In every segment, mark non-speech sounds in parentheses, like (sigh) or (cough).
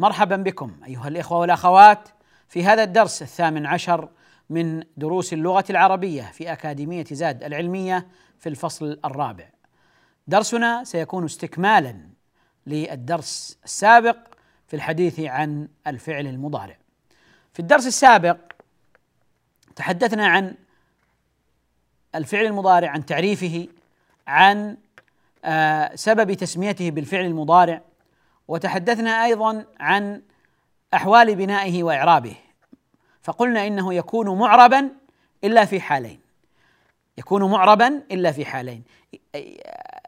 مرحبا بكم أيها الإخوة والأخوات في هذا الدرس الثامن عشر من دروس اللغة العربية في أكاديمية زاد العلمية في الفصل الرابع. درسنا سيكون استكمالا للدرس السابق في الحديث عن الفعل المضارع. في الدرس السابق تحدثنا عن الفعل المضارع عن تعريفه عن آه، سبب تسميته بالفعل المضارع. وتحدثنا أيضا عن أحوال بنائه وإعرابه. فقلنا إنه يكون معربا إلا في حالين. يكون معربا إلا في حالين.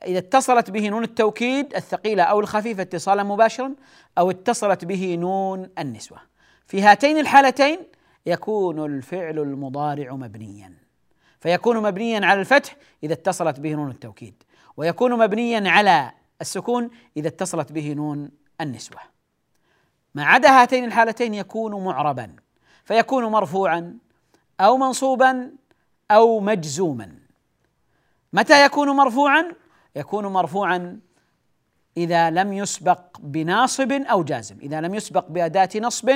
إذا اتصلت به نون التوكيد الثقيلة أو الخفيفة اتصالا مباشرا أو اتصلت به نون النسوة. في هاتين الحالتين يكون الفعل المضارع مبنيا. فيكون مبنيا على الفتح إذا اتصلت به نون التوكيد. ويكون مبنيا على السكون إذا اتصلت به نون النسوة. ما عدا هاتين الحالتين يكون معربا فيكون مرفوعا أو منصوبا أو مجزوما. متى يكون مرفوعا؟ يكون مرفوعا إذا لم يسبق بناصب أو جازم إذا لم يسبق بأداة نصب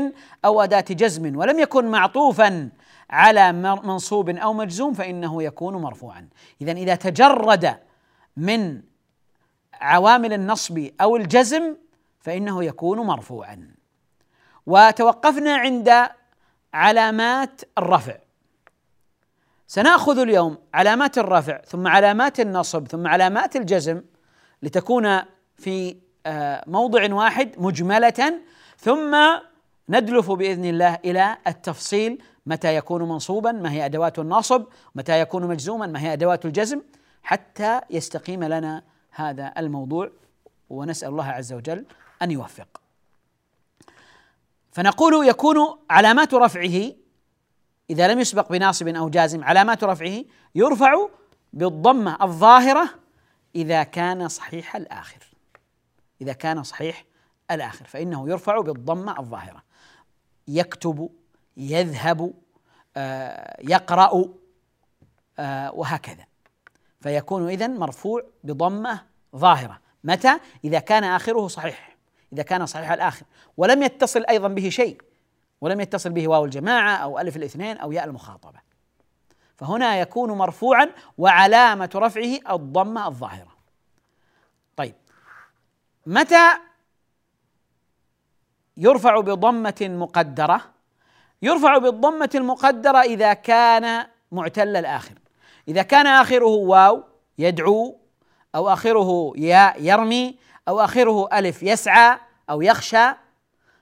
أو أداة جزم ولم يكن معطوفا على منصوب أو مجزوم فإنه يكون مرفوعا. اذا إذا تجرد من عوامل النصب أو الجزم فإنه يكون مرفوعا. وتوقفنا عند علامات الرفع. سنأخذ اليوم علامات الرفع ثم علامات النصب ثم علامات الجزم لتكون في آه، موضع واحد مجملة ثم ندلف بإذن الله إلى التفصيل متى يكون منصوبا ما هي أدوات النصب متى يكون مجزوما ما هي أدوات الجزم حتى يستقيم لنا هذا الموضوع ونسأل الله عز وجل أن يوفق. فنقول يكون علامات رفعه إذا لم يسبق بناصب أو جازم علامات رفعه يرفع بالضمة الظاهرة إذا كان صحيح الآخر. إذا كان صحيح الآخر فإنه يرفع بالضمة الظاهرة. يكتب يذهب آه، يقرأ آه، وهكذا. فيكون اذا مرفوع بضمة ظاهرة. متى؟ إذا كان آخره صحيح. إذا كان صحيح الآخر. ولم يتصل أيضا به شيء. ولم يتصل به واو الجماعة أو ألف الاثنين أو ياء المخاطبة. فهنا يكون مرفوعا وعلامة رفعه الضمة الظاهرة. طيب. متى يرفع بضمة مقدرة؟ يرفع بالضمة المقدرة إذا كان معتل الآخر. إذا كان آخره واو يدعو أو آخره ياء يرمي أو آخره ألف يسعى أو يخشى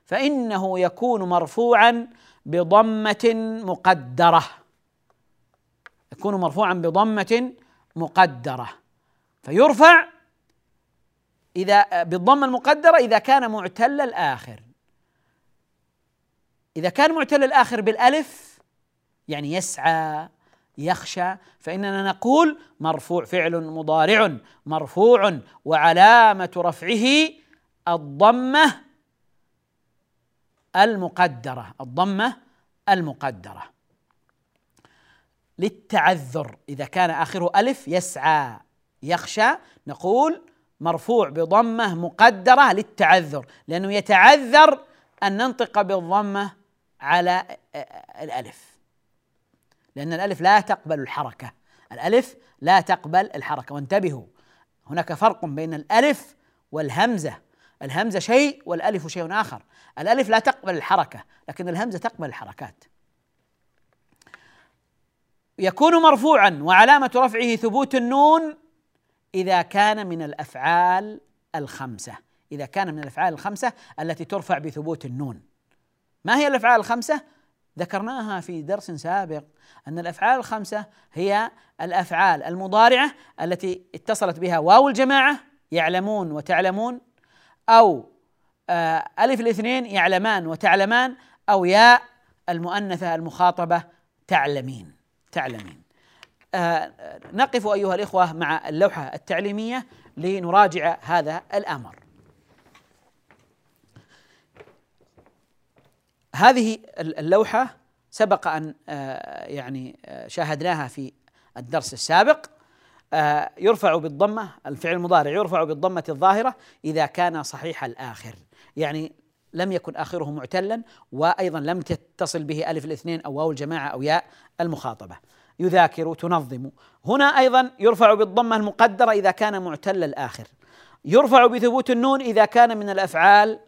فإنه يكون مرفوعا بضمة مقدرة. يكون مرفوعا بضمة مقدرة. فيرفع إذا بالضمة المقدرة إذا كان معتل الآخر. إذا كان معتل الآخر بالألف يعني يسعى يخشى فإننا نقول مرفوع فعل مضارع مرفوع وعلامة رفعه الضمة المقدرة الضمة المقدرة. للتعذر إذا كان اخره ألف يسعى يخشى نقول مرفوع بضمة مقدرة للتعذر لأنه يتعذر أن ننطق بالضمة على الألف. لأن الألف لا تقبل الحركة. الألف لا تقبل الحركة. وانتبهوا هناك فرق بين الألف والهمزة. الهمزة شيء والألف شيء آخر. الألف لا تقبل الحركة لكن الهمزة تقبل الحركات. يكون مرفوعا وعلامة رفعه ثبوت النون إذا كان من الأفعال الخمسة. إذا كان من الأفعال الخمسة التي ترفع بثبوت النون. ما هي الأفعال الخمسة؟ ذكرناها في درس سابق أن الأفعال الخمسة هي الأفعال المضارعة التي اتصلت بها واو الجماعة يعلمون وتعلمون أو آه، ألف الاثنين يعلمان وتعلمان أو ياء المؤنثة المخاطبة تعلمين تعلمين. آه، نقف أيها الإخوة مع اللوحة التعليمية لنراجع هذا الأمر. هذه اللوحة سبق أن آه، يعني شاهدناها في الدرس السابق. يرفع بالضمة الفعل المضارع يرفع بالضمة الظاهرة إذا كان صحيح الآخر. يعني لم يكن آخره معتلا وأيضا لم تتصل به ألف الاثنين أو واو الجماعة أو ياء المخاطبة. يذاكر تنظم. هنا أيضا يرفع بالضمة المقدرة إذا كان معتل الآخر. يرفع بثبوت النون إذا كان من الأفعال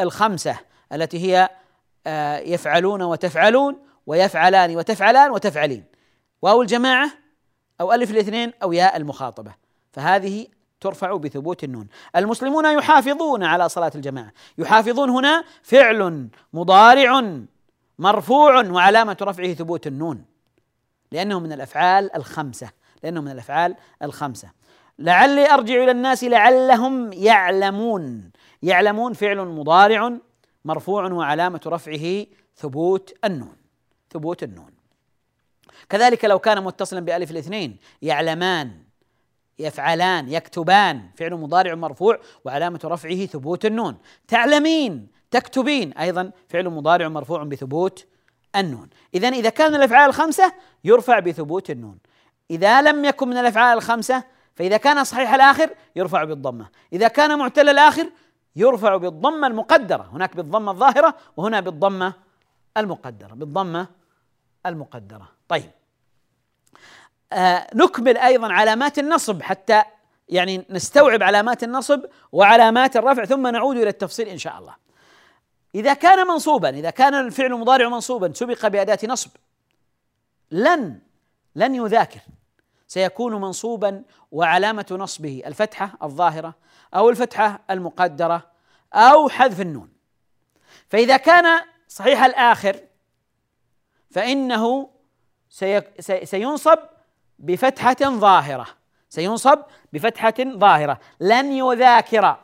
الخمسة التي هي آه، يفعلون وتفعلون ويفعلان وتفعلان وتفعلين. واو الجماعة أو ألف الاثنين أو ياء المخاطبة. فهذه ترفع بثبوت النون. المسلمون يحافظون على صلاة الجماعة. يحافظون هنا فعل مضارع مرفوع وعلامة رفعه ثبوت النون. لأنه من الأفعال الخمسة. لأنه من الأفعال الخمسة. لعلي أرجع إلى الناس لعلهم يعلمون. يعلمون فعل مضارع مرفوع وعلامة رفعه ثبوت النون ثبوت النون. كذلك لو كان متصلا بألف الاثنين يعلمان يفعلان يكتبان فعل مضارع مرفوع وعلامة رفعه ثبوت النون. تعلمين تكتبين أيضا فعل مضارع مرفوع بثبوت النون. إذا إذا كان الأفعال الخمسة يرفع بثبوت النون. إذا لم يكن من الأفعال الخمسة فإذا كان صحيح الآخر يرفع بالضمة. إذا كان معتل الآخر يرفع بالضمة المقدرة. هناك بالضمة الظاهرة وهنا بالضمة المقدرة. بالضمة المقدرة. طيب. آه نكمل أيضا علامات النصب حتى يعني نستوعب علامات النصب وعلامات الرفع ثم نعود إلى التفصيل إن شاء الله. إذا كان منصوبا إذا كان الفعل المضارع منصوبا سبق بأداة نصب. لن لن يذاكر. سيكون منصوبا وعلامة نصبه الفتحة الظاهرة أو الفتحة المقدرة أو حذف النون. فإذا كان صحيح الآخر فإنه سينصب بفتحة ظاهرة. سينصب بفتحة ظاهرة. لن يذاكر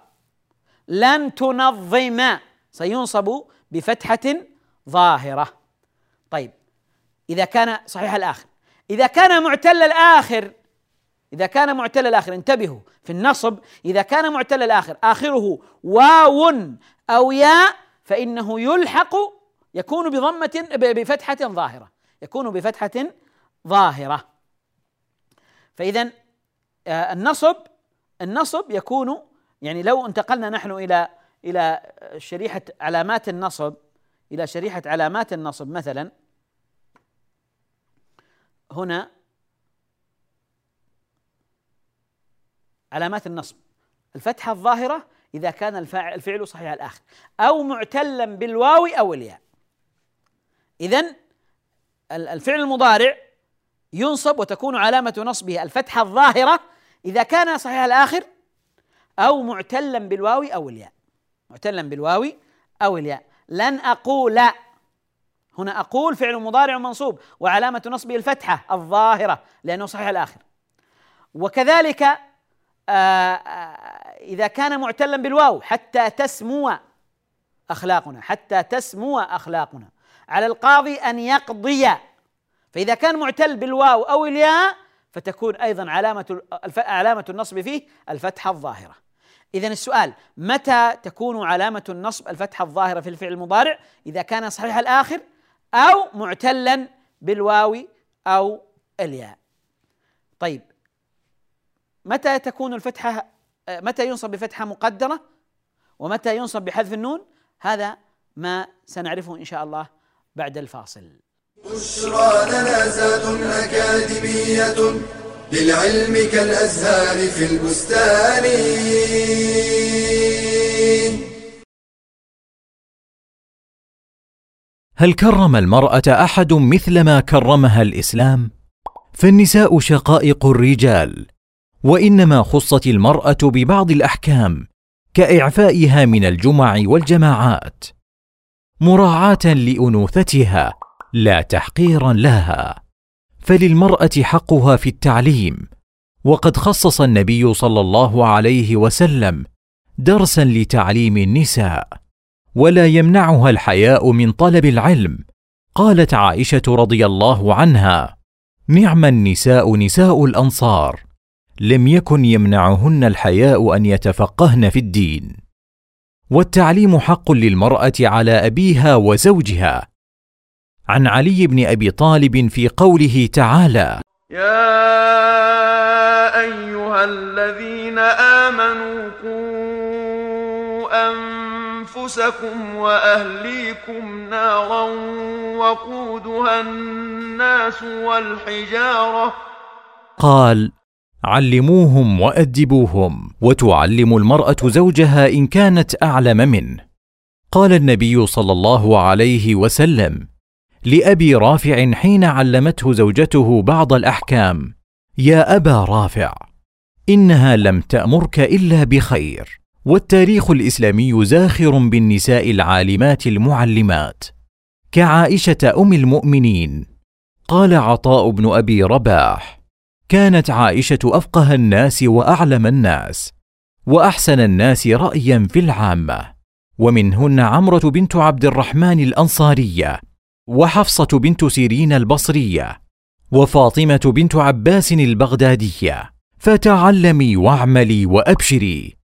لن تنظم. سينصب بفتحة ظاهرة. طيب إذا كان صحيح الآخر. إذا كان معتل الآخر إذا كان معتل الآخر انتبهوا في النصب إذا كان معتل الآخر آخره واو أو ياء فإنه يلحق يكون بضمة بفتحة ظاهرة يكون بفتحة ظاهرة. فإذا آه، النصب النصب يكون يعني لو انتقلنا نحن إلى إلى شريحة علامات النصب إلى شريحة علامات النصب مثلا هنا علامات النصب. الفتحة الظاهرة إذا كان الفعل صحيح الآخر. أو معتلا بالواو أو الياء. إذا الفعل المضارع ينصب وتكون علامة نصبه الفتحة الظاهرة إذا كان صحيح الآخر أو معتلا بالواو أو الياء. معتلا بالواو أو الياء. لن أقول. هنا أقول فعل مضارع منصوب وعلامة نصبه الفتحة الظاهرة لأنه صحيح الآخر. وكذلك إذا كان معتلا بالواو حتى تسمو أخلاقنا حتى تسمو أخلاقنا. على القاضي أن يقضي. فإذا كان معتل بالواو أو الياء فتكون أيضا علامة علامة النصب فيه الفتحة الظاهرة. إذا السؤال متى تكون علامة النصب الفتحة الظاهرة في الفعل المضارع؟ إذا كان صحيح الآخر أو معتلا بالواو أو الياء. طيب متى تكون الفتحة متى ينصب بفتحة مقدرة؟ ومتى ينصب بحذف النون؟ هذا ما سنعرفه إن شاء الله بعد الفاصل. بشرى لنا زاد أكاديمية للعلم كالأزهار في البستان. هل كرم المرأة أحد مثل ما كرمها الإسلام؟ فالنساء شقائق الرجال وإنما خصت المرأة ببعض الأحكام كإعفائها من الجمع والجماعات. مراعاة لأنوثتها لا تحقيرا لها. فللمرأة حقها في التعليم. وقد خصص النبي صلى الله عليه وسلم درسا لتعليم النساء. ولا يمنعها الحياء من طلب العلم. قالت عائشة رضي الله عنها نعم النساء نساء الأنصار لم يكن يمنعهن الحياء أن يتفقهن في الدين. والتعليم حق للمرأة على أبيها وزوجها. عن علي بن أبي طالب في قوله تعالى يا أيها الذين آمنوا قوا أنفسكم وأهليكم نارا وقودها الناس والحجارة. قال علموهم وأدبوهم وتعلم المرأة زوجها إن كانت أعلم منه. قال النبي صلى الله عليه وسلم لأبي رافع حين علمته زوجته بعض الأحكام يا أبا رافع إنها لم تأمرك إلا بخير. والتاريخ الإسلامي زاخر بالنساء العالمات المعلمات. كعائشة أم المؤمنين. قال عطاء بن أبي رباح كانت عائشة أفقه الناس وأعلم الناس وأحسن الناس رايا في العامة. ومنهن عمرة بنت عبد الرحمن الأنصارية وحفصة بنت سيرين البصرية وفاطمة بنت عباس البغدادية. فتعلمي واعملي وأبشري.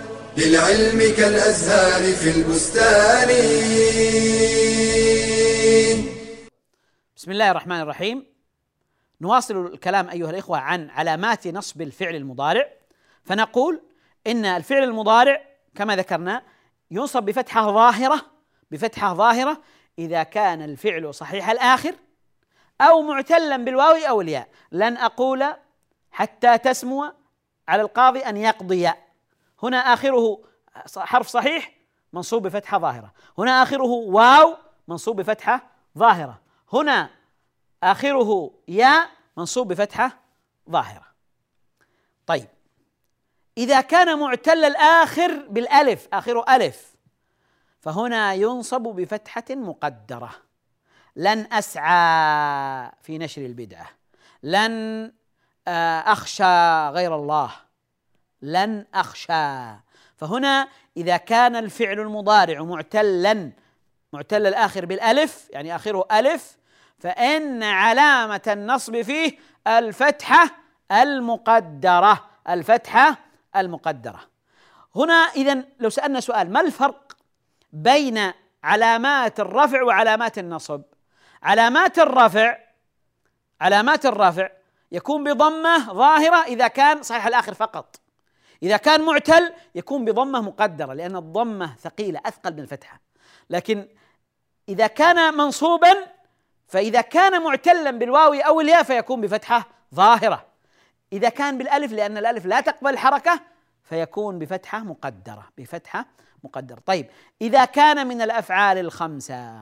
للعلم كالأزهار في البستان. بسم الله الرحمن الرحيم. نواصل الكلام أيها الإخوة عن علامات نصب الفعل المضارع. فنقول إن الفعل المضارع كما ذكرنا ينصب بفتحة ظاهرة بفتحة ظاهرة إذا كان الفعل صحيح الآخر أو معتلا بالواو أو الياء. لن أقول حتى تسمو على القاضي أن يقضي. هنا آخره حرف صحيح منصوب بفتحة ظاهرة. هنا آخره واو منصوب بفتحة ظاهرة. هنا آخره ياء منصوب بفتحة ظاهرة. طيب. إذا كان معتل الآخر بالألف آخره ألف فهنا ينصب بفتحة مقدرة. لن أسعى في نشر البدعة. لن أخشى غير الله. لن أخشى. فهنا إذا كان الفعل المضارع معتلا معتل الآخر بالألف يعني آخره ألف فإن علامة النصب فيه الفتحة المقدرة الفتحة المقدرة. هنا اذا لو سألنا سؤال ما الفرق بين علامات الرفع وعلامات النصب؟ علامات الرفع علامات الرفع يكون بضمة ظاهرة إذا كان صحيح الآخر فقط. إذا كان معتل يكون بضمة مقدرة لأن الضمة ثقيلة أثقل من الفتحة. لكن إذا كان منصوبا فإذا كان معتلا بالواو أو الياء فيكون بفتحة ظاهرة. إذا كان بالألف لأن الألف لا تقبل حركة فيكون بفتحة مقدرة بفتحة مقدرة. طيب إذا كان من الأفعال الخمسة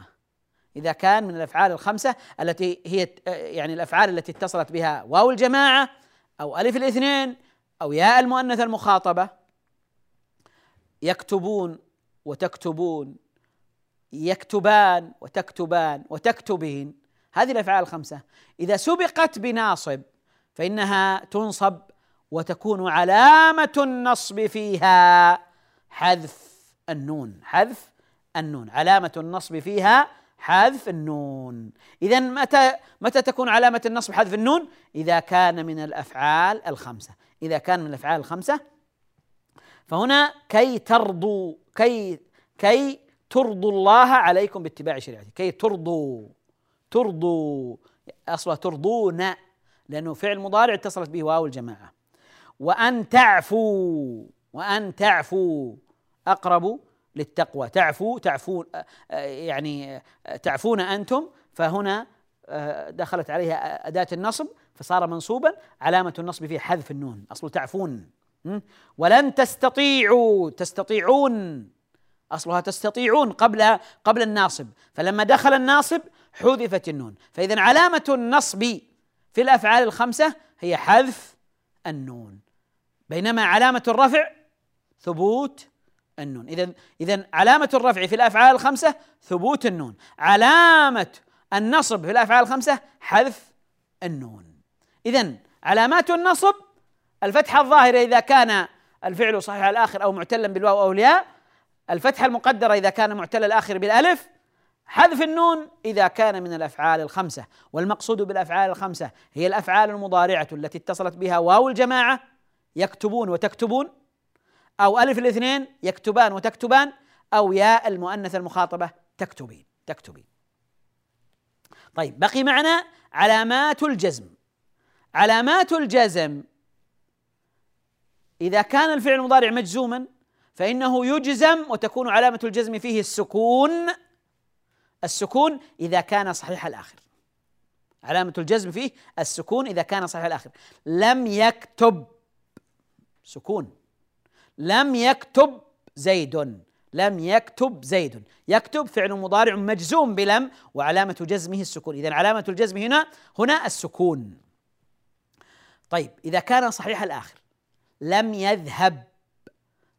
إذا كان من الأفعال الخمسة التي هي يعني الأفعال التي اتصلت بها واو الجماعة أو ألف الاثنين أو ياء المؤنث المخاطبة يكتبون وتكتبون يكتبان وتكتبان وتكتبين. هذه الأفعال الخمسة. إذا سبقت بناصب فإنها تنصب وتكون علامة النصب فيها حذف النون. حذف النون. علامة النصب فيها حذف النون. إذا متى متى تكون علامة النصب حذف النون؟ إذا كان من الأفعال الخمسة. إذا كان من الأفعال الخمسة. فهنا كي ترضوا كي كي ترضوا الله عليكم باتباع شريعته. كي ترضوا ترضوا أصلا ترضون لأنه فعل مضارع اتصلت به واو الجماعة. وأن تعفوا وأن تعفوا أقرب للتقوى. تعفو تعفون يعني تعفون أنتم. فهنا دخلت عليها أداة النصب. فصار منصوبا علامة النصب فيه حذف النون. أصل تعفون. ولن تستطيعوا. تستطيعون. أصلها تستطيعون قبل قبل الناصب. فلما دخل الناصب حذفت النون. فاذا علامة النصب في الأفعال الخمسة هي حذف النون. بينما علامة الرفع ثبوت النون. اذا اذا علامة الرفع في الأفعال الخمسة ثبوت النون. علامة النصب في الأفعال الخمسة حذف النون. اذا علامات النصب الفتحه الظاهره إذا كان الفعل صحيح الآخر أو معتلا بالواو أو الياء الفتحة المقدرة إذا كان معتل الآخر بالألف حذف النون إذا كان من الأفعال الخمسة. والمقصود بالأفعال الخمسة هي الأفعال المضارعة التي اتصلت بها واو الجماعة يكتبون وتكتبون أو ألف الاثنين يكتبان وتكتبان أو ياء المؤنث المخاطبة تكتبين تكتبين. طيب بقي معنا علامات الجزم. علامات الجزم. إذا كان الفعل المضارع مجزوما فإنه يجزم وتكون علامة الجزم فيه السكون. السكون إذا كان صحيح الآخر. علامة الجزم فيه السكون إذا كان صحيح الآخر. لم يكتب. سكون. لم يكتب زيد. لم يكتب زيد. يكتب فعل مضارع مجزوم بلم وعلامة جزمه السكون. إذا علامة الجزم هنا هنا السكون. طيب إذا كان صحيح الآخر لم يذهب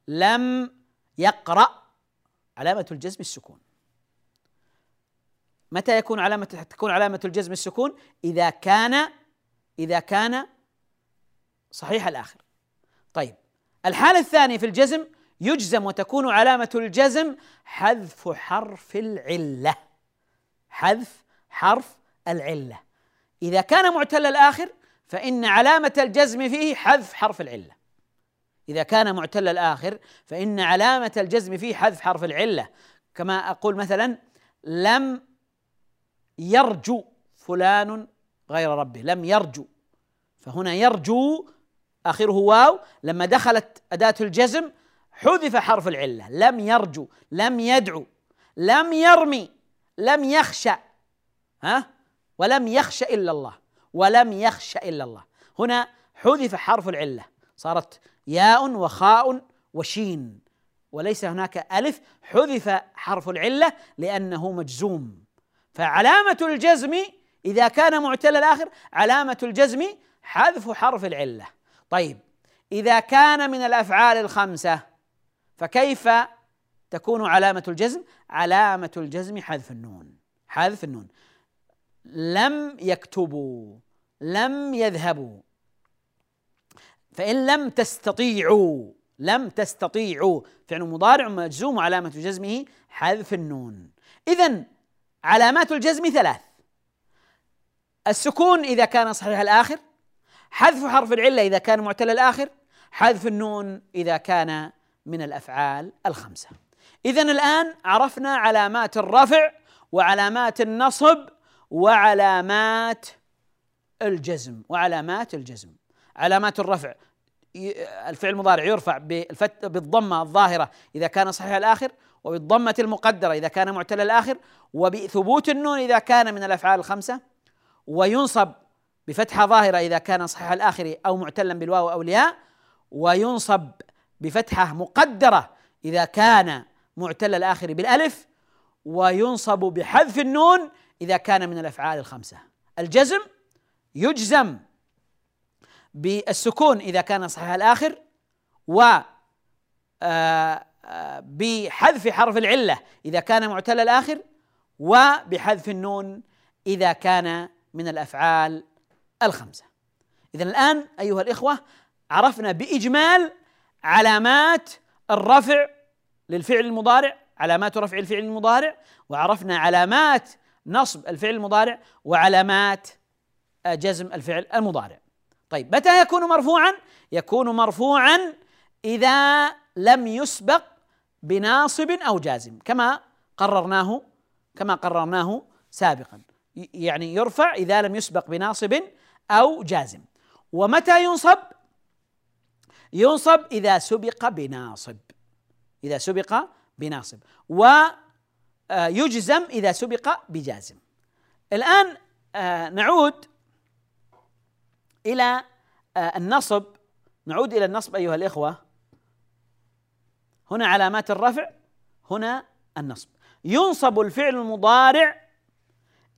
لم يقرأ علامة الجزم السكون. متى يكون علامة تكون علامة الجزم السكون؟ إذا كان إذا كان صحيح الآخر. طيب الحالة الثانية في الجزم يجزم وتكون علامة الجزم حذف حرف العلة. حذف حرف العلة. إذا كان معتل الآخر فإن علامة الجزم فيه حذف حرف العلة. إذا كان معتل الآخر فإن علامة الجزم فيه حذف حرف العلة. كما أقول مثلا لم يرجو فلان غير ربه. لم يرجو. فهنا يرجو آخره واو. لما دخلت أداة الجزم حذف حرف العلة. لم يرجو لم يدعو لم يرمي لم يخشى. ها؟ ولم يخشى إلا الله. ولم يخشى إلا الله. هنا حذف حرف العلة. صارت ياء وخاء وشين. وليس هناك ألف. حذف حرف العلة لأنه مجزوم. فعلامة الجزم إذا كان معتل الآخر علامة الجزم حذف حرف العلة. طيب إذا كان من الأفعال الخمسة فكيف تكون علامة الجزم؟ علامة الجزم حذف النون. حذف النون. لم يكتبوا لم يذهبوا. فإن لم تستطيعوا لم تستطيعوا فعل مضارع مجزوم وعلامة جزمه حذف النون. إذا علامات الجزم ثلاث. السكون إذا كان صحيح الآخر حذف حرف العلة إذا كان معتل الآخر حذف النون إذا كان من الأفعال الخمسة. إذا الآن عرفنا علامات الرفع وعلامات النصب وعلامات الجزم وعلامات الجزم. علامات الرفع. الفعل المضارع يرفع بالضمة الظاهرة إذا كان صحيح الآخر وبالضمة المقدرة إذا كان معتل الآخر وبثبوت النون إذا كان من الأفعال الخمسة وينصب بفتحة ظاهرة إذا كان صحيح الآخر أو معتلا بالواو أو الياء وينصب بفتحة مقدرة إذا كان معتل الآخر بالألف وينصب بحذف النون إذا كان من الأفعال الخمسة. الجزم يجزم بالسكون إذا كان صحيح الآخر و آه، آه، بحذف حرف العلة إذا كان معتل الآخر وبحذف النون إذا كان من الأفعال الخمسة. إذا الآن أيها الإخوة عرفنا بإجمال علامات الرفع للفعل المضارع علامات رفع الفعل المضارع وعرفنا علامات نصب الفعل المضارع وعلامات جزم الفعل المضارع. طيب متى يكون مرفوعا؟ يكون مرفوعا إذا لم يسبق بناصب أو جازم كما قررناه كما قررناه سابقا. يعني يرفع إذا لم يسبق بناصب أو جازم. ومتى ينصب؟ ينصب إذا سبق بناصب. إذا سبق بناصب. ويجزم إذا سبق بجازم. الآن آه، نعود إلى آه، النصب. نعود إلى النصب أيها الإخوة. هنا علامات الرفع هنا النصب. ينصب الفعل المضارع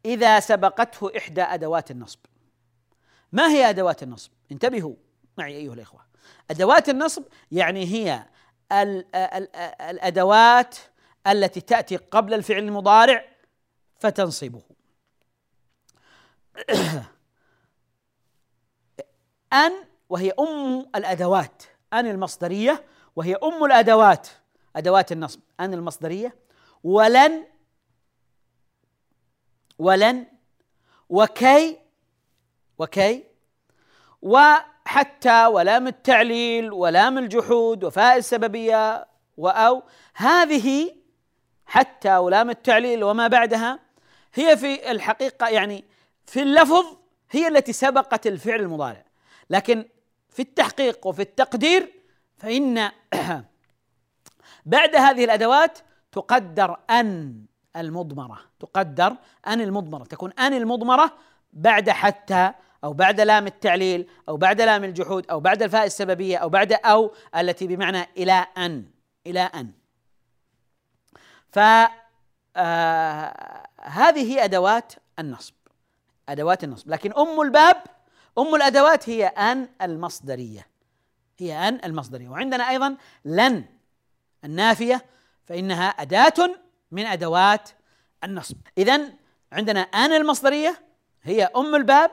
إذا سبقته إحدى أدوات النصب. ما هي أدوات النصب؟ انتبهوا معي أيها الإخوة. أدوات النصب يعني هي الأدوات التي تأتي قبل الفعل المضارع فتنصبه. أن وهي أم الأدوات أن المصدرية وهي أم الأدوات أدوات النصب أن المصدرية ولن ولن وكي وكي وحتى ولام التعليل ولام الجحود وفاء السببية وأو هذه حتى ولام التعليل وما بعدها هي في الحقيقة يعني في اللفظ هي التي سبقت الفعل المضارع. لكن في التحقيق وفي التقدير فإن (clears throat) بعد هذه الأدوات تقدر أن المضمرة تقدر أن المضمرة تكون أن المضمرة بعد حتى أو بعد لام التعليل أو بعد لام الجحود أو بعد الفاء السببية أو بعد أو التي بمعنى إلى أن إلى أن. ف آه هذه أدوات النصب أدوات النصب. لكن أم الباب أم الأدوات هي أن المصدرية هي أن المصدرية. وعندنا أيضا لن النافية فإنها أداة من أدوات النصب. إذا عندنا أن المصدرية هي أم الباب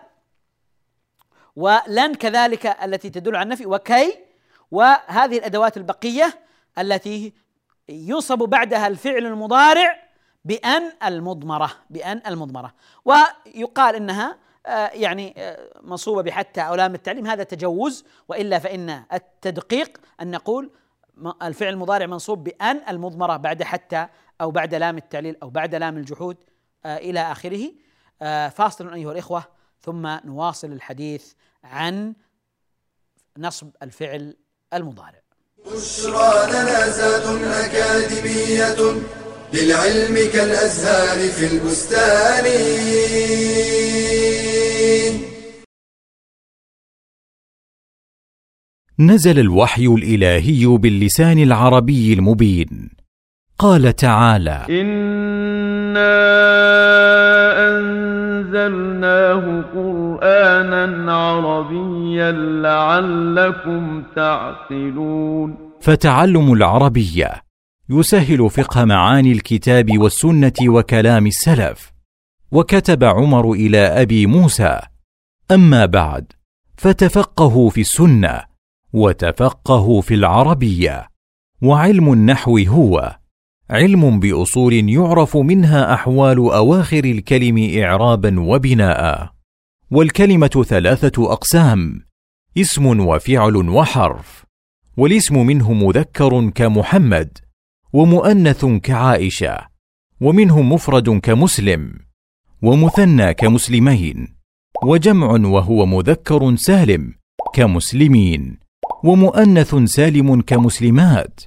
ولن كذلك التي تدل على النفي وكي وهذه الأدوات البقية التي ينصب بعدها الفعل المضارع بأن المضمرة بأن المضمرة. ويقال إنها آه، يعني آه، منصوبة بحتى أو لام التعليم. هذا تجوز وإلا فإن التدقيق أن نقول الفعل المضارع منصوب بأن المضمرة بعد حتى أو بعد لام التعليل أو بعد لام الجحود آه، إلى آخره. فاصل أيها الإخوة ثم نواصل الحديث عن نصب الفعل المضارع. بشرى لنا أكاديمية للعلم كالأزهار في البستان. نزل الوحي الإلهي باللسان العربي المبين. قال تعالى إنا انزلناه قرانا عربيا لعلكم تعقلون فتعلم العربية يسهل فقه معاني الكتاب والسنة وكلام السلف. وكتب عمر إلى أبي موسى. أما بعد فتفقهوا في السنة وتفقهوا في العربية وعلم النحو هو علم بأصول يعرف منها أحوال أواخر الكلم اعرابا وبناء. والكلمة ثلاثة أقسام اسم وفعل وحرف والاسم منه مذكر كمحمد ومؤنث كعائشة ومنه مفرد كمسلم ومثنى كمسلمين وجمع وهو مذكر سالم كمسلمين ومؤنث سالم كمسلمات.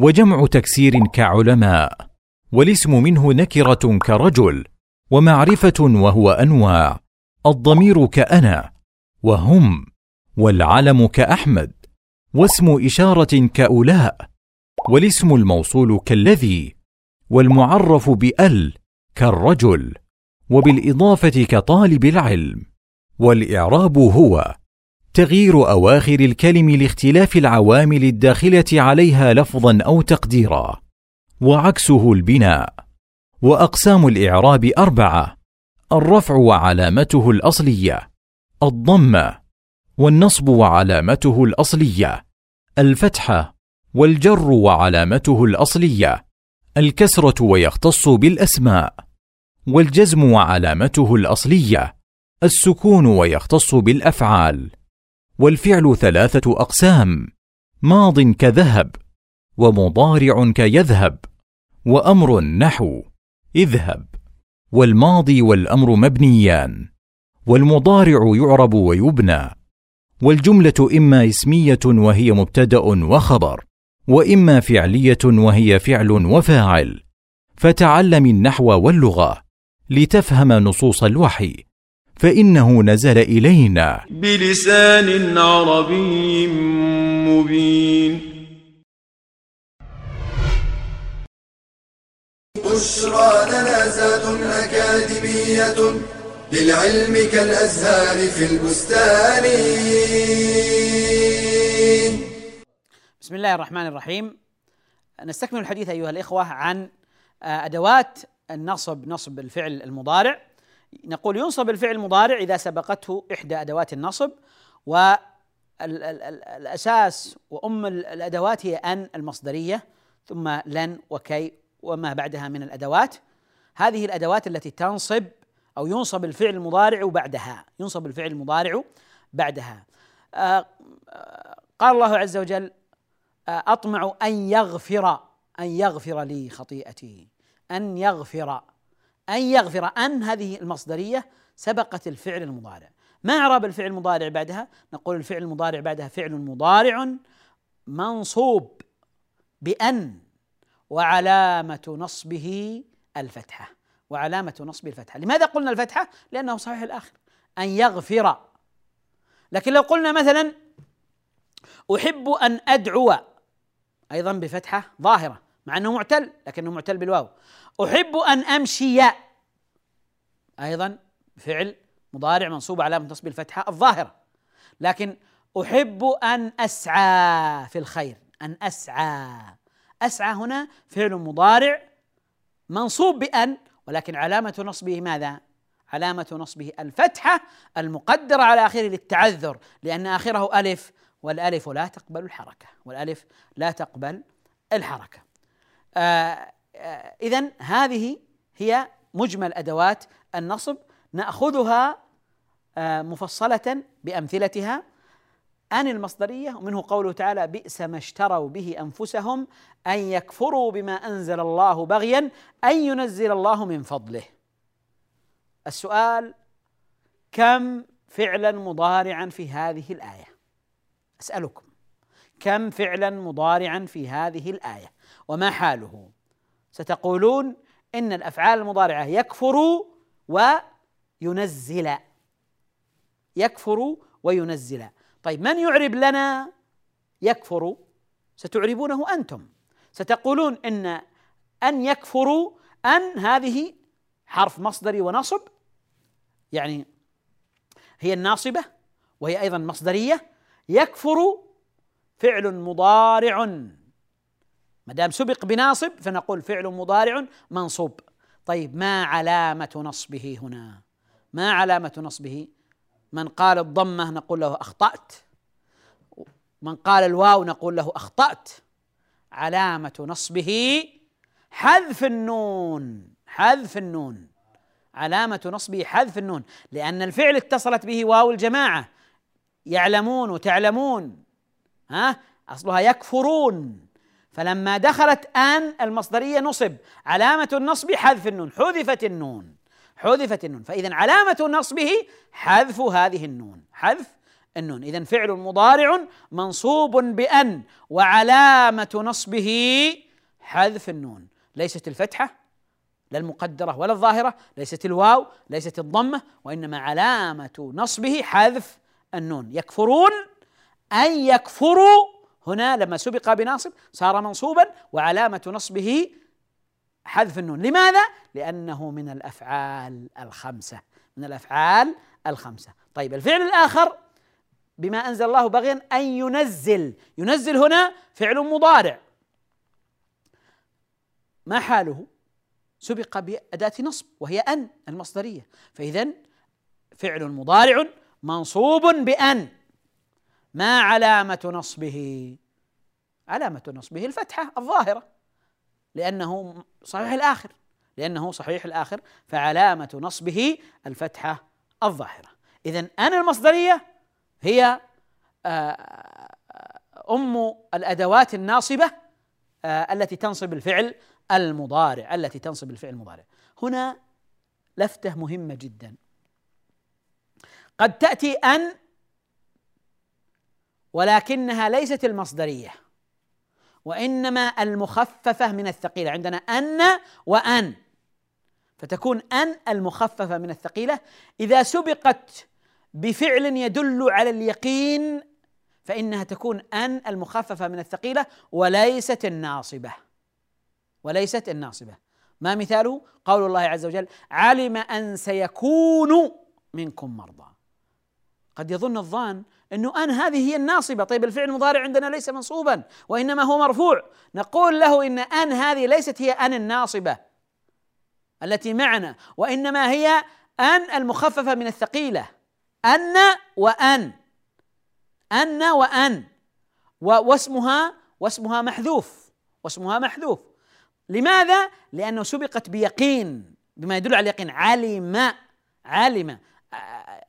وجمع تكسير كعلماء والاسم منه نكرة كرجل ومعرفة وهو أنواع الضمير كأنا وهم والعلم كأحمد واسم إشارة كأولاء والاسم الموصول كالذي والمعرف بأل كالرجل وبالإضافة كطالب العلم والإعراب هو تغيير أواخر الكلم لاختلاف العوامل الداخلة عليها لفظا أو تقديرا. وعكسه البناء. وأقسام الإعراب أربعة الرفع وعلامته الأصلية الضمه والنصب وعلامته الأصلية الفتحه والجر وعلامته الأصلية الكسرة ويختص بالأسماء والجزم وعلامته الأصلية السكون ويختص بالأفعال. والفعل ثلاثة أقسام ماض كذهب ومضارع كيذهب وأمر نحو اذهب. والماضي والأمر مبنيان والمضارع يعرب ويبنى والجملة إما اسمية وهي مبتدأ وخبر وإما فعلية وهي فعل وفاعل. فتعلم النحو واللغة لتفهم نصوص الوحي. فإنه نزل إلينا. بلسان عربي مبين. بشرى لنا زاد أكاديمية للعلم كالأزهار في البستان. بسم الله الرحمن الرحيم. نستكمل الحديث أيها الإخوة عن آه، أدوات النصب نصب الفعل المضارع. نقول ينصب الفعل المضارع إذا سبقته إحدى أدوات النصب والاساس وأم الأدوات هي أن المصدرية ثم لن وكي وما بعدها من الأدوات. هذه الأدوات التي تنصب أو ينصب الفعل المضارع بعدها ينصب الفعل المضارع بعدها. آه، قال الله عز وجل آه، أطمع أن يغفر أن يغفر لي خطيئتي أن يغفر أن يغفر أن هذه المصدرية سبقت الفعل المضارع. ما أعراب الفعل المضارع بعدها؟ نقول الفعل المضارع بعدها فعل مضارع منصوب بأن وعلامة نصبه الفتحة. وعلامة نصبه الفتحة. لماذا قلنا الفتحة؟ لأنه صحيح الآخر. أن يغفر. لكن لو قلنا مثلا أحب أن أدعو أيضا بفتحة ظاهرة. مع أنه معتل لكنه معتل بالواو. أحب أن أمشي أيضا فعل مضارع منصوب علامة نصب الفتحة الظاهرة. لكن أحب أن أسعى في الخير أن أسعى. أسعى هنا فعل مضارع منصوب بأن ولكن علامة نصبه ماذا؟ علامة نصبه الفتحة المقدرة على آخره للتعذر لأن آخره ألف والألف لا تقبل الحركة والألف لا تقبل الحركة. آه إذا هذه هي مجمل أدوات النصب. نأخذها آه مفصلة بأمثلتها. أن المصدرية ومنه قوله تعالى بئس ما اشتروا به أنفسهم أن يكفروا بما أنزل الله بغيا أن ينزل الله من فضله. السؤال كم فعلا مضارعا في هذه الآية؟ أسألكم كم فعلا مضارعا في هذه الآية؟ وما حاله. ستقولون إن الأفعال المضارعة يكفر وينزل. يكفر وينزل. طيب من يعرب لنا يكفر؟ ستعربونه أنتم. ستقولون إن أن يكفروا أن هذه حرف مصدري ونصب يعني هي الناصبة وهي أيضا مصدرية. يكفر فعل مضارع. ما دام سبق بناصب فنقول فعل مضارع منصوب. طيب ما علامة نصبه هنا؟ ما علامة نصبه؟ من قال الضمة نقول له أخطأت. من قال الواو نقول له أخطأت. علامة نصبه حذف النون. حذف النون. علامة نصبه حذف النون. لأن الفعل اتصلت به واو الجماعة. يعلمون وتعلمون. ها؟ أصلها يكفرون. فلما دخلت أن المصدرية نصب علامة النصب حذف النون حذفت النون حذفت النون فإذا علامة نصبه حذف هذه النون حذف النون. إذا فعل مضارع منصوب بأن وعلامة نصبه حذف النون. ليست الفتحة لا المقدرة ولا الظاهرة ليست الواو ليست الضمة وإنما علامة نصبه حذف النون. يكفرون أن يكفروا هنا لما سبق بناصب صار منصوبا وعلامة نصبه حذف النون. لماذا؟ لأنه من الأفعال الخمسة من الأفعال الخمسة. طيب الفعل الآخر بما أنزل الله بغيا أن ينزل. ينزل هنا فعل مضارع. ما حاله؟ سبق بأداة نصب وهي أن المصدرية. فإذا فعل مضارع منصوب بأن. ما علامة نصبه؟ علامة نصبه الفتحة الظاهرة لأنه صحيح الآخر لأنه صحيح الآخر فعلامة نصبه الفتحة الظاهرة. إذا أنا المصدرية هي آه، أم الأدوات الناصبة آه، التي تنصب الفعل المضارع التي تنصب الفعل المضارع. هنا لفتة مهمة جدا. قد تأتي أن ولكنها ليست المصدرية وإنما المخففة من الثقيلة. عندنا أن وأن فتكون أن المخففة من الثقيلة. إذا سبقت بفعل يدل على اليقين فإنها تكون أن المخففة من الثقيلة وليست الناصبة. وليست الناصبة. ما مثاله قول الله عز وجل علم أن سيكون منكم مرضى. قد يظن الظان إنه أن هذه هي الناصبة. طيب الفعل المضارع عندنا ليس منصوبا وإنما هو مرفوع. نقول له إن أن هذه ليست هي أن الناصبة التي معنا وإنما هي أن المخففة من الثقيلة. أن وأن. أن وأن. واسمها واسمها محذوف. واسمها محذوف. لماذا؟ لأنه سبقت بيقين بما يدل على اليقين علم علم.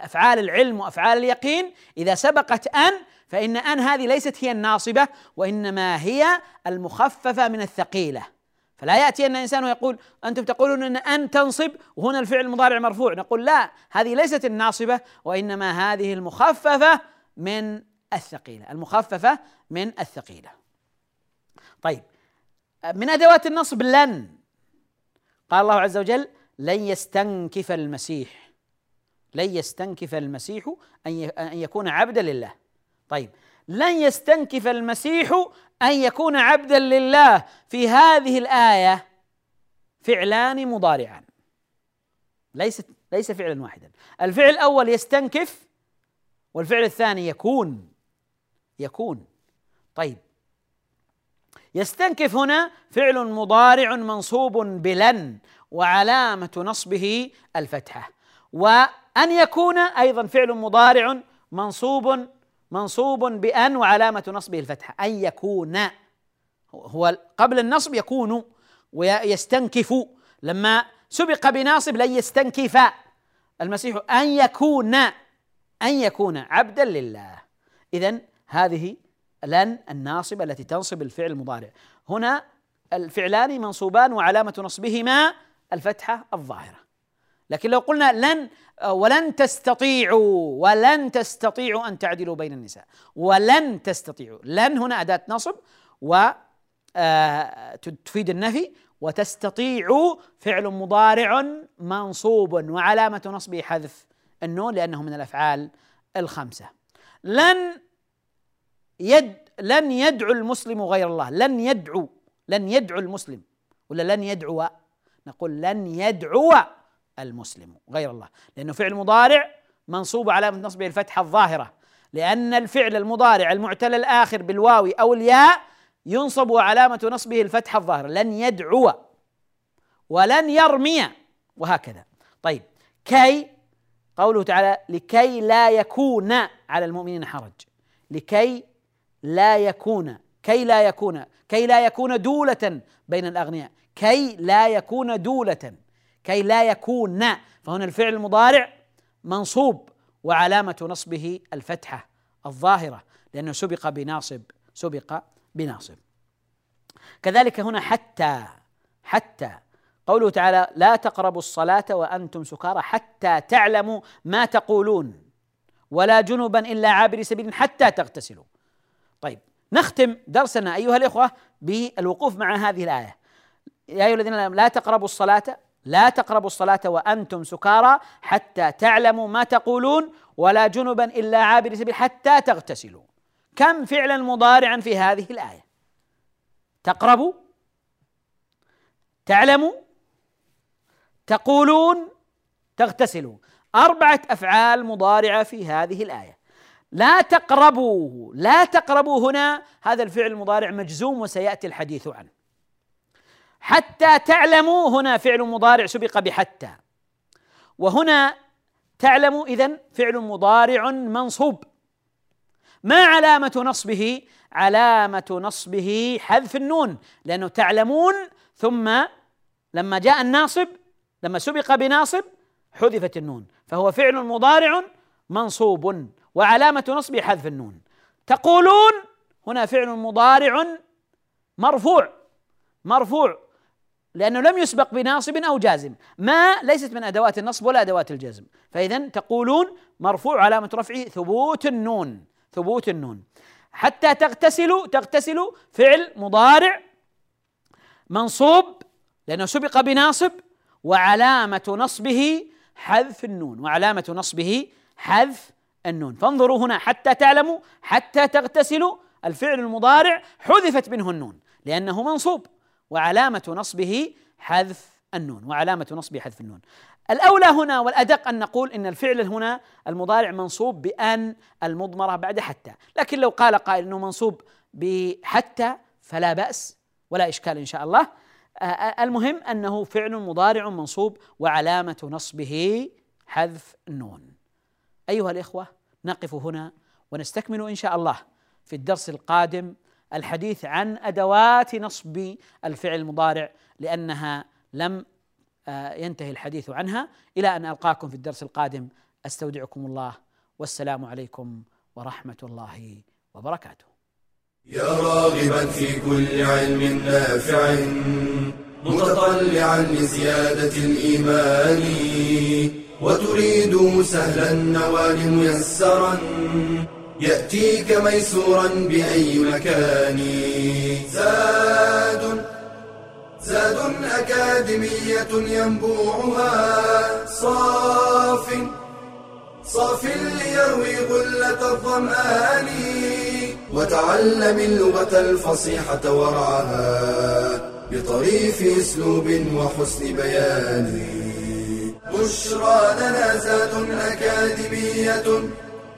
أفعال العلم وأفعال اليقين إذا سبقت أن فإن أن هذه ليست هي الناصبة وإنما هي المخففة من الثقيلة. فلا يأتي أن إنسان ويقول أنتم تقولون أن أن تنصب وهنا الفعل المضارع مرفوع. نقول لا هذه ليست الناصبة وإنما هذه المخففة من الثقيلة المخففة من الثقيلة. طيب من أدوات النصب لن. قال الله عز وجل لن يستنكف المسيح. لن يستنكف المسيح أن يكون عبدا لله. طيب لن يستنكف المسيح أن يكون عبدا لله. في هذه الآية فعلان مضارعان. ليس ليس فعلا واحدا. الفعل الأول يستنكف والفعل الثاني يكون. يكون. طيب يستنكف هنا فعل مضارع منصوب بلن وعلامة نصبه الفتحة. وأن يكون أيضا فعل مضارع منصوب منصوب بأن وعلامة نصبه الفتحة. أن يكون. هو قبل النصب يكون ويستنكف. لما سبق بناصب لن يستنكف. المسيح أن يكون. أن يكون عبدا لله. إذا هذه لن الناصبة التي تنصب الفعل المضارع. هنا الفعلان منصوبان وعلامة نصبهما الفتحة الظاهرة. لكن لو قلنا لن ولن تستطيعوا ولن تستطيعوا أن تعدلوا بين النساء. ولن تستطيعوا. لن هنا أداة نصب و آه، تفيد النفي. وتستطيع فعل مضارع منصوب وعلامة نصبه حذف النون لأنه من الأفعال الخمسة. لن يد لن يدعو المسلم غير الله. لن يدعو. لن يدعو المسلم. ولا لن يدعو؟ نقول لن يدعو. المسلم غير الله. لأنه فعل مضارع منصوب علامة نصبه الفتحة الظاهرة. لأن الفعل المضارع المعتل الآخر بالواو أو الياء ينصب علامة نصبه الفتحة الظاهرة. لن يدعو ولن يرمي وهكذا. طيب كي قوله تعالى لكي لا يكون على المؤمنين حرج. لكي لا يكون كي لا يكون كي لا يكون دولة بين الأغنياء. كي لا يكون دولة. كي لا يكون فهنا الفعل المضارع منصوب وعلامة نصبه الفتحة الظاهرة لأنه سبق بناصب سبق بناصب. كذلك هنا حتى حتى قوله تعالى لا تقربوا الصلاة وأنتم سكارى حتى تعلموا ما تقولون ولا جنبا إلا عابر سبيل حتى تغتسلوا. طيب نختم درسنا أيها الإخوة بالوقوف مع هذه الآية. يا أيها الذين لا تقربوا الصلاة لا تقربوا الصلاة وأنتم سكارى حتى تعلموا ما تقولون ولا جنبا إلا عابر سبيل حتى تغتسلوا. كم فعلا مضارعا في هذه الآية؟ تقربوا تعلموا تقولون تغتسلوا. أربعة أفعال مضارعة في هذه الآية. لا تقربوا لا تقربوا هنا. هذا الفعل المضارع مجزوم وسيأتي الحديث عنه. حتى تعلموا هنا فعل مضارع سبق بحتى. وهنا تعلموا اذا فعل مضارع منصوب. ما علامة نصبه؟ علامة نصبه حذف النون لأنه تعلمون ثم لما جاء الناصب لما سبق بناصب حذفت النون. فهو فعل مضارع منصوب وعلامة نصبه حذف النون. تقولون هنا فعل مضارع مرفوع. مرفوع. لأنه لم يسبق بناصب أو جازم. ما ليست من أدوات النصب ولا أدوات الجزم. فإذا تقولون مرفوع علامة رفعه ثبوت النون. ثبوت النون. حتى تغتسلوا تغتسلوا فعل مضارع منصوب لأنه سبق بناصب وعلامة نصبه حذف النون. وعلامة نصبه حذف النون. فانظروا هنا حتى تعلموا حتى تغتسلوا الفعل المضارع حذفت منه النون لأنه منصوب. وعلامة نصبه حذف النون وعلامة نصبه حذف النون. الأولى هنا والأدق أن نقول إن الفعل هنا المضارع منصوب بأن المضمرة بعد حتى. لكن لو قال قائل أنه منصوب بحتى فلا بأس ولا إشكال إن شاء الله. المهم أنه فعل مضارع منصوب وعلامة نصبه حذف النون. أيها الإخوة نقف هنا ونستكمل إن شاء الله في الدرس القادم الحديث عن أدوات نصب الفعل المضارع لأنها لم آه، ينتهي الحديث عنها إلى أن ألقاكم في الدرس القادم أستودعكم الله والسلام عليكم ورحمة الله وبركاته. يا راغبا في كل علم نافع متطلعا لزيادة الإيمان وتريد سهلا النوال ميسرا يأتيك ميسورا بأي مكان. زاد زاد أكاديمية ينبوعها. صاف صاف ليروي غلة الظمآن. وتعلم اللغة الفصيحة ورعاها بطريف أسلوب وحسن بيان. بشرى لنا زاد أكاديمية